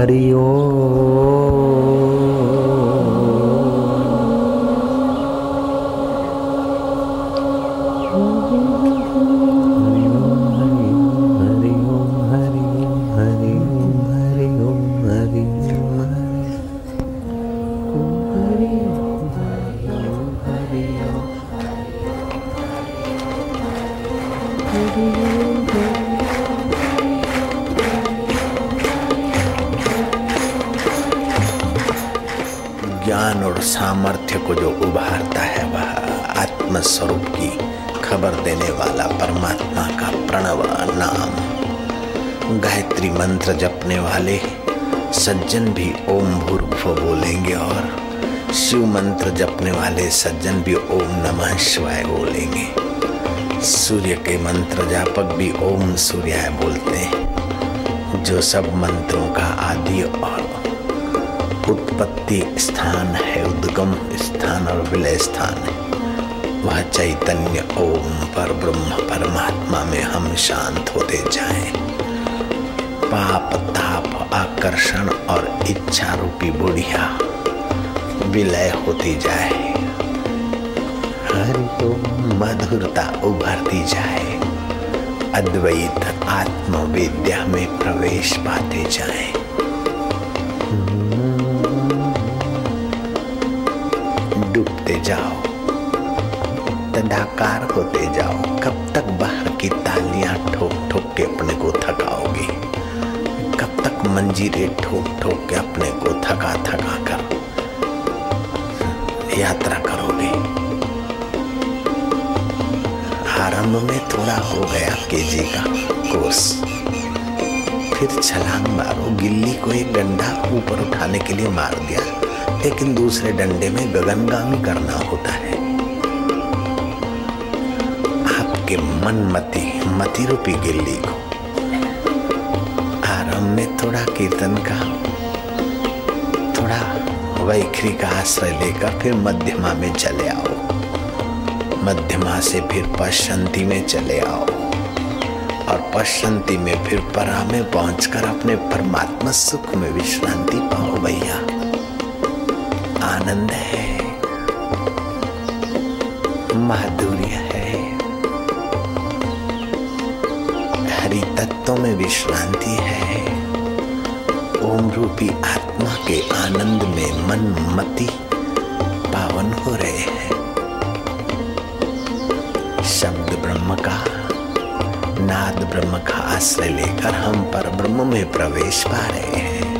हरि ओ ज्ञान और सामर्थ्य को जो उभारता है, वह आत्म स्वरूप की खबर देने वाला परमात्मा का प्रणव नाम। गायत्री मंत्र जपने वाले सज्जन भी ओम भूर्भुव बोलेंगे और शिव मंत्र जपने वाले सज्जन भी ओम नमः शिवाय बोलेंगे। सूर्य के मंत्र जापक भी ओम सूर्याय बोलते हैं। जो सब मंत्रों का आदि और उत्पत्ति स्थान है, उद्गम स्थान और विलय स्थान है। वह चैतन्य ओम पर ब्रह्म परमात्मा में हम शांत होते जाएँ। पाप, ताप, आकर्षण और इच्छा रूपी बुढ़िया विलय होती जाए। हरि ओम मधुरता उभरती जाए। अद्वैत आत्मविद्या में प्रवेश पाते जाएँ। तदाकार होते जाओ। कब तक बाहर की तालियाँ ठोक ठोक के अपने को थकाओगे? कब तक मंजीरे ठोक ठोक के अपने को थका थका कर यात्रा करोगे? आरंभ में थोड़ा हो गया केजी का कोर्स। फिर छलांग मारो, गिल्ली को एक डंडा ऊपर उठाने के लिए मार दिया। लेकिन दूसरे डंडे में गगनगामी करना होता है। आपके मन मति रूपी गिल्ली को। आरंभ में थोड़ा कीर्तन का, थोड़ा वैखरी का आश्रय लेकर फिर मध्यमा में चले आओ। मध्यमा से फिर पश्चंती में चले आओ। और पश्चंती में फिर परा में पहुंचकर अपने परमात्मा सुख में विश्रांति पाओ भैया। आनंद है। माधुर्य तत्वों में विश्रांति है। ओम रूपी आत्मा के आनंद में मन मति पावन हो रहे हैं। शब्द ब्रह्म का, नाद ब्रह्म का आश्रय लेकर हम पर ब्रह्म में प्रवेश पा रहे हैं।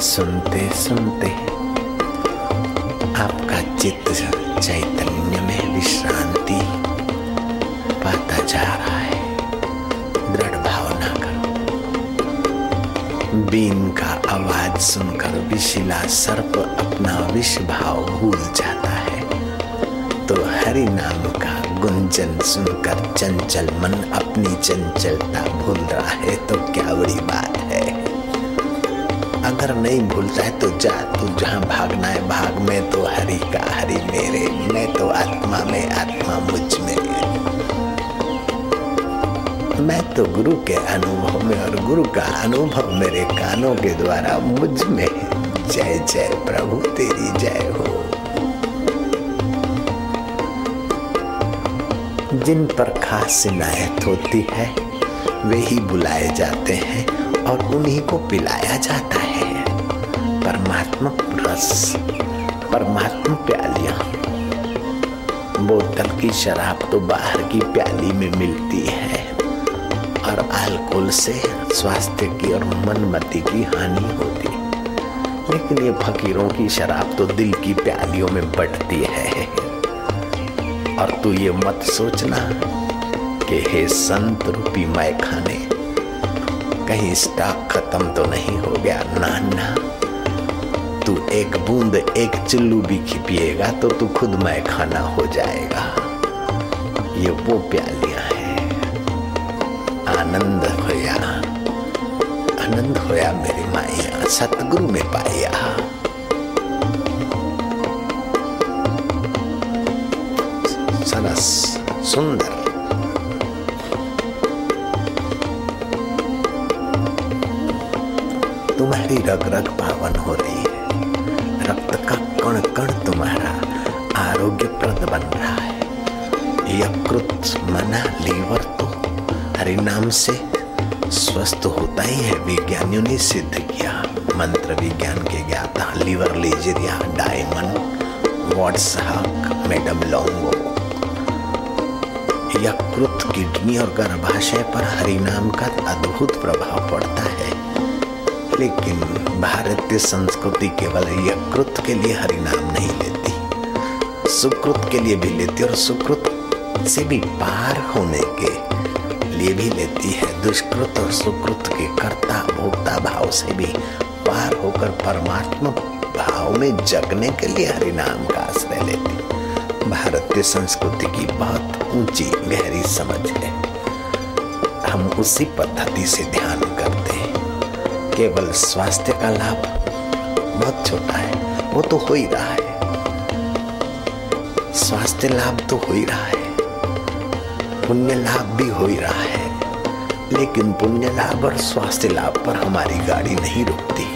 सुनते सुनते आपका चित्त चैतन्य में विश्रांति पाता जा रहा है। दृढ़ भावना करो। बीन का आवाज़ सुनकर विशिला सर्प अपना विष भाव भूल जाता है। तो हरि नाम का गुंजन सुनकर चंचल मन अपनी चंचलता भूल रहा है तो क्या बड़ी बात? अगर नहीं भूलता है तो जा तू जहाँ भागना है, भाग में तो हरि का हरि मेरे। मैं तो आत्मा में आत्मा मुझमें। मैं तो गुरु के अनुभव में और गुरु का अनुभव मेरे कानों के द्वारा मुझमें। जय जय प्रभु, तेरी जय हो। जिन पर खास इनायत होती है, वे ही बुलाए जाते हैं और उन्हीं को पिलाया जाता है। परमात्मा रस, परमात्मा प्यालियाँ। बोतल की शराब तो बाहर की प्याली में मिलती है और अल्कोहल से स्वास्थ्य की और मनमति की हानि होती। लेकिन ये फकीरों की शराब तो दिल की प्यालियों में बटती है। और तू ये मत सोचना कि हे संत रूपी मैं खाने कहीं स्टॉक खत्म तो नहीं हो गया, ना ना। तू एक बूंद, एक चिल्लू भी पिएगा तो तू खुद मैं खाना हो जाएगा। ये वो प्यालियाँ हैं। आनंद होया। आनंद होया मेरी माया सतगुरु में पाया। सरस सुंदर। तुम्हारी रग रग पावन हो रही है। रक्त का कण कण तुम्हारा आरोग्यप्रद बन रहा है यकृत मना लीवर तो हरि नाम से स्वस्थ होता ही है विज्ञानियों ने सिद्ध किया। मंत्र विज्ञान के ज्ञाता, लीवर लेजरिया, डायमंड वॉट्सहक मैडम लोंगो। यकृत किडनी और गर्भाशय पर हरिनाम का अद्भुत प्रभाव पड़ता है। लेकिन भारतीय संस्कृति केवल यकृत के लिए हरिनाम नहीं लेती। सुकृत के लिए भी लेती और सुकृत से भी पार होने के लिए भी लेती है। दुष्कृत और सुकृत के कर्ता भोक्ता भाव से भी पार होकर परमात्मा भाव में जगने के लिए हरिनाम का आश्रय लेती। भारतीय संस्कृति की बहुत ऊँची गहरी समझ है। हम उसी पद्धति से ध्यान केवल स्वास्थ्य का लाभ बहुत छोटा है, वो तो हो ही रहा है। स्वास्थ्य लाभ तो हो ही रहा है, पुण्य लाभ भी हो ही रहा है, लेकिन पुण्य लाभ और स्वास्थ्य लाभ पर हमारी गाड़ी नहीं रुकती।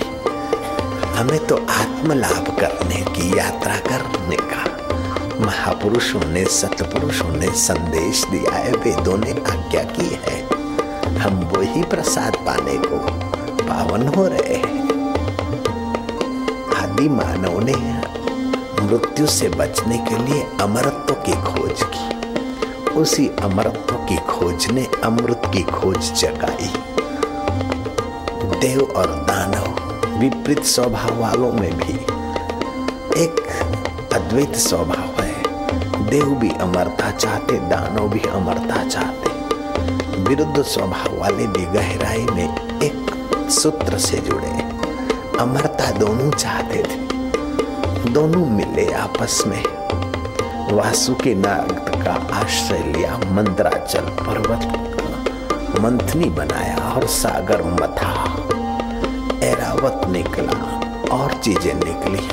हमें तो आत्म लाभ करने की यात्रा करने का महापुरुषों ने, सतपुरुषों ने संदेश दिया है, वेदों ने आज्ञा की है। हम वही प्रसाद पाने को पावन हो रहे हैं। आदि मानव ने मृत्यु से बचने के लिए अमरत्व की खोज की। उसी अमरत्व की खोज ने अमृत की खोज जगाई। देव और दानव, विपरीत स्वभाव वालों में भी एक अद्वैत स्वभाव है। देव भी अमरता चाहते, दानव भी अमरता चाहते। विरुद्ध स्वभाव वाले भी गहराई में सूत्र से जुड़े। अमरता दोनों चाहते थे। दोनों मिले आपस में। वासुकी नाग का आश्रय लिया मंत्राचल पर्वत मंथनी बनाया और सागर मथा। एरावत निकला और चीज़ें निकली।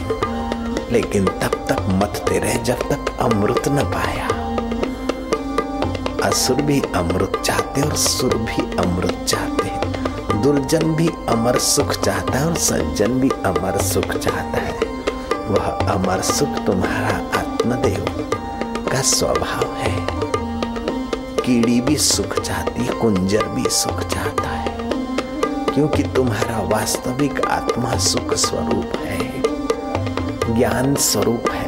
लेकिन तब तक मथते रहे जब तक अमृत न पाया। असुर भी अमृत चाहते और सुर भी अमृत चाहते। दुर्जन भी अमर सुख चाहता है और सज्जन भी अमर सुख चाहता है। वह अमर सुख तुम्हारा आत्मदेव का स्वभाव है। कीड़ी भी सुख चाहती है, कुंजर भी सुख चाहता है, क्योंकि तुम्हारा वास्तविक आत्मा सुख स्वरूप है, ज्ञान स्वरूप है।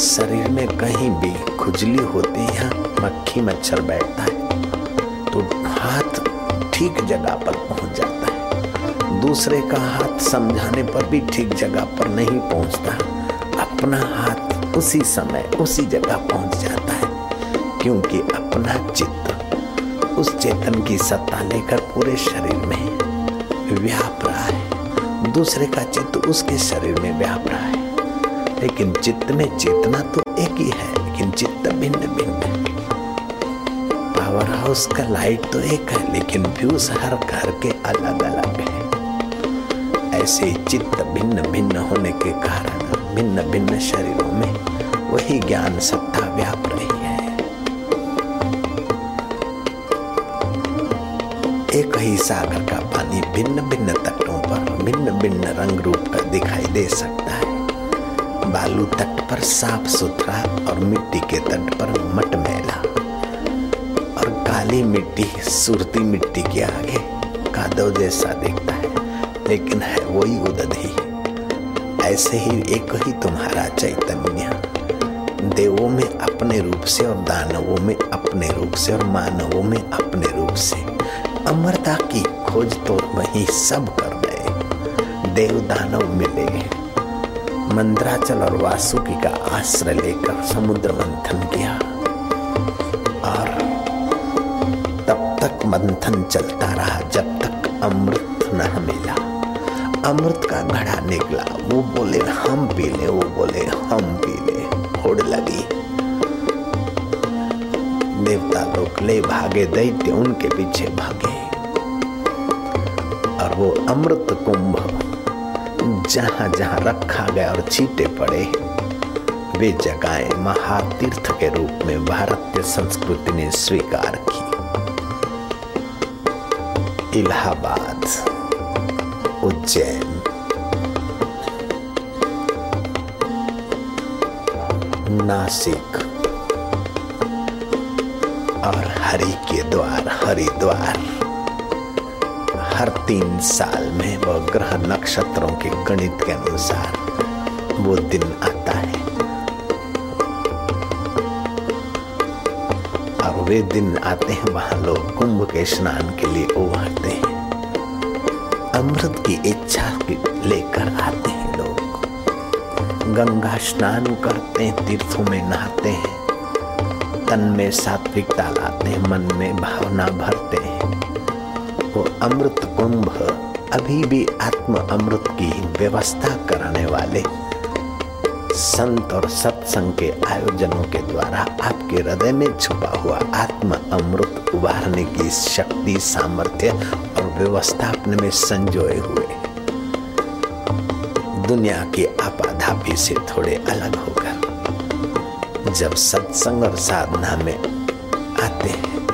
शरीर में कहीं भी खुजली होती है, मक्खी मच्छर बैठता है तो हाथ ठीक जगह पर पहुँच जाता है। दूसरे का हाथ समझाने पर भी ठीक जगह पर नहीं पहुँचता। अपना हाथ उसी समय उसी जगह पहुँच जाता है, क्योंकि अपना चित्त उस चेतन की सत्ता लेकर पूरे शरीर में व्याप रहा है। दूसरे का चित्त उसके शरीर में व्याप रहा है। लेकिन चित्त में चेतना तो एक ही है, लेकिन चित्त भिन्न भिन्न है। पावर हाउस का लाइट तो एक है, लेकिन व्यूज़ हर घर के अलग अलग है। ऐसे चित्त भिन्न भिन्न होने के कारण भिन्न भिन्न शरीरों में वही ज्ञान सत्ता व्याप रही है। एक ही सागर का पानी भिन्न भिन्न तटों पर भिन्न भिन्न रंग रूप का दिखाई दे सकता है। बालू तट पर साफ़ सुथरा और मिट्टी के तट पर मटमैला। काली मिट्टी, सुरती मिट्टी के आगे कादव जैसा दिखता है, लेकिन है वही उदधि। ऐसे ही एक ही तुम्हारा चैतन्य। देवों में अपने रूप से और दानवों में अपने रूप से और मानवों में अपने रूप से। अमरता की खोज तो वही सब कर गए देव दानव मिले मंद्राचल और वासुकी का आश्रय लेकर समुद्र मंथन किया। मंथन चलता रहा जब तक अमृत न मिला। अमृत का घड़ा निकला। वो बोले, हम पी ले। वो बोले, हम पी ले। होड़ लगी। देवता लोग ले भागे, दैत्य उनके पीछे भागे। और वो अमृत कुंभ जहाँ जहाँ रखा गया और चीटे पड़े, वे जगहें महातीर्थ के रूप में भारतीय संस्कृति ने स्वीकार की। इलाहाबाद, उज्जैन। नासिक और हरि के द्वार हरिद्वार हर तीन साल में वह ग्रह नक्षत्रों के गणित के अनुसार वो दिन आता वे दिन आते हैं, वहाँ लोग कुंभ के स्नान के लिए उभरते हैं। अमृत की इच्छा लेकर आते हैं लोग। गंगा स्नान करते हैं, तीर्थों में नहाते हैं। तन में सात्विकता लाते हैं, मन में भावना भरते हैं। वो अमृत कुंभ अभी भी आत्म अमृत की व्यवस्था कराने वाले संत और सत्संग के आयोजनों के द्वारा आपके हृदय में छुपा हुआ आत्म अमृत उभारने की शक्ति, सामर्थ्य और व्यवस्था अपने में संजोए हुए। दुनिया की आपाधापी से थोड़े अलग होकर, जब सत्संग और साधना में आते हैं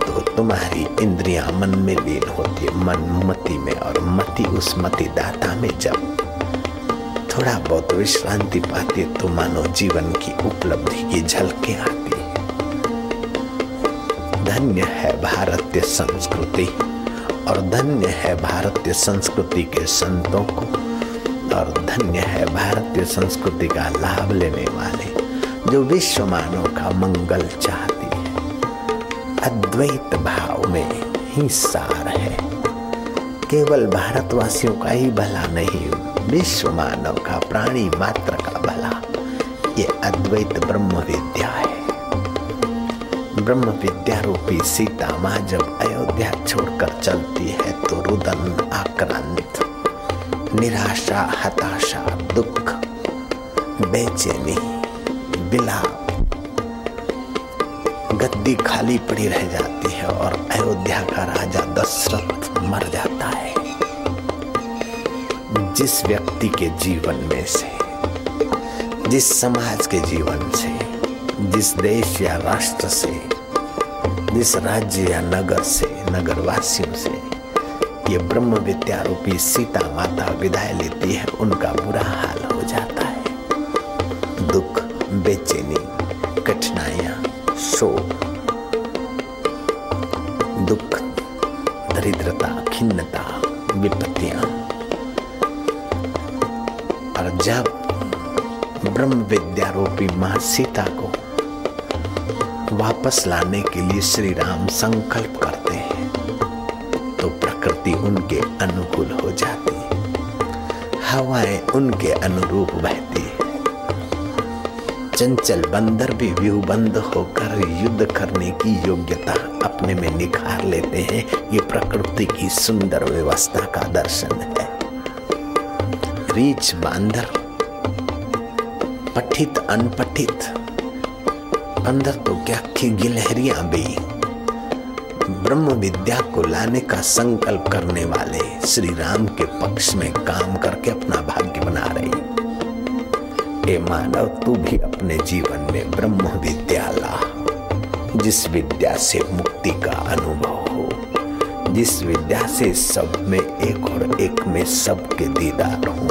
तो तुम्हारी इंद्रियाँ मन में लीन होती है मन मति में और मति उस मति दाता में जब थोड़ा बहुत विश्रांति पाती तो मानो जीवन की उपलब्धि की झलके आती धन्य है भारतीय संस्कृति और धन्य है भारतीय संस्कृति के संतों को और धन्य है भारतीय संस्कृति का लाभ लेने वाले जो विश्व मानव का मंगल चाहती है। अद्वैत भाव में ही सार है। केवल भारतवासियों का ही भला नहीं विश्व मानव का प्राणी मात्र का भला ये अद्वैत ब्रह्म विद्या है। ब्रह्म विद्या रूपी सीता माँ जब अयोध्या छोड़कर चलती है तो रुदन आक्रांत, निराशा, हताशा, दुख, बेचैनी बिलाप गद्दी खाली पड़ी रह जाती है और अयोध्या का राजा दशरथ मर जाता है। जिस व्यक्ति के जीवन में से, जिस समाज के जीवन से, जिस देश या राष्ट्र से, जिस राज्य या नगर से नगर वासियों से, ये ब्रह्म विद्या रूपी सीता माता विदाई लेती है, उनका बुरा हाल हो जाता है। दुख, बेचैनी, कठिनाइयाँ, शोक, दुख, दरिद्रता, खिन्नता, विपत्तियाँ जब ब्रह्म विद्या रूपी माँ सीता को वापस लाने के लिए श्री राम संकल्प करते हैं। तो प्रकृति उनके अनुकूल हो जाती है। हवाएँ उनके अनुरूप बहती है। चंचल बंदर भी व्यूबंद होकर युद्ध करने की योग्यता अपने में निखार लेते हैं। ये प्रकृति की सुंदर व्यवस्था का दर्शन है। रीछ बांदर। पठित, अनपठित। अंदर तो क्या की गिलहरियाँ भी। ब्रह्म विद्या को लाने का संकल्प करने वाले श्री राम के पक्ष में काम करके अपना भाग्य बना रही। ए मानव, तू भी अपने जीवन में ब्रह्म विद्या ला, जिस विद्या से मुक्ति का अनुभव। हो जिस विद्या से सब में एक और एक में सबके दीदार हो।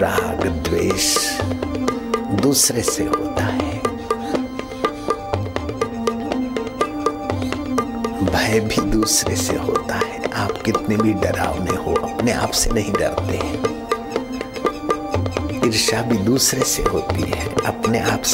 राग द्वेष दूसरे से होता है। भय भी दूसरे से होता है। आप कितने भी डरावने हो, अपने आप से नहीं डरते हैं। ईर्षा भी दूसरे से होती है, अपने आप से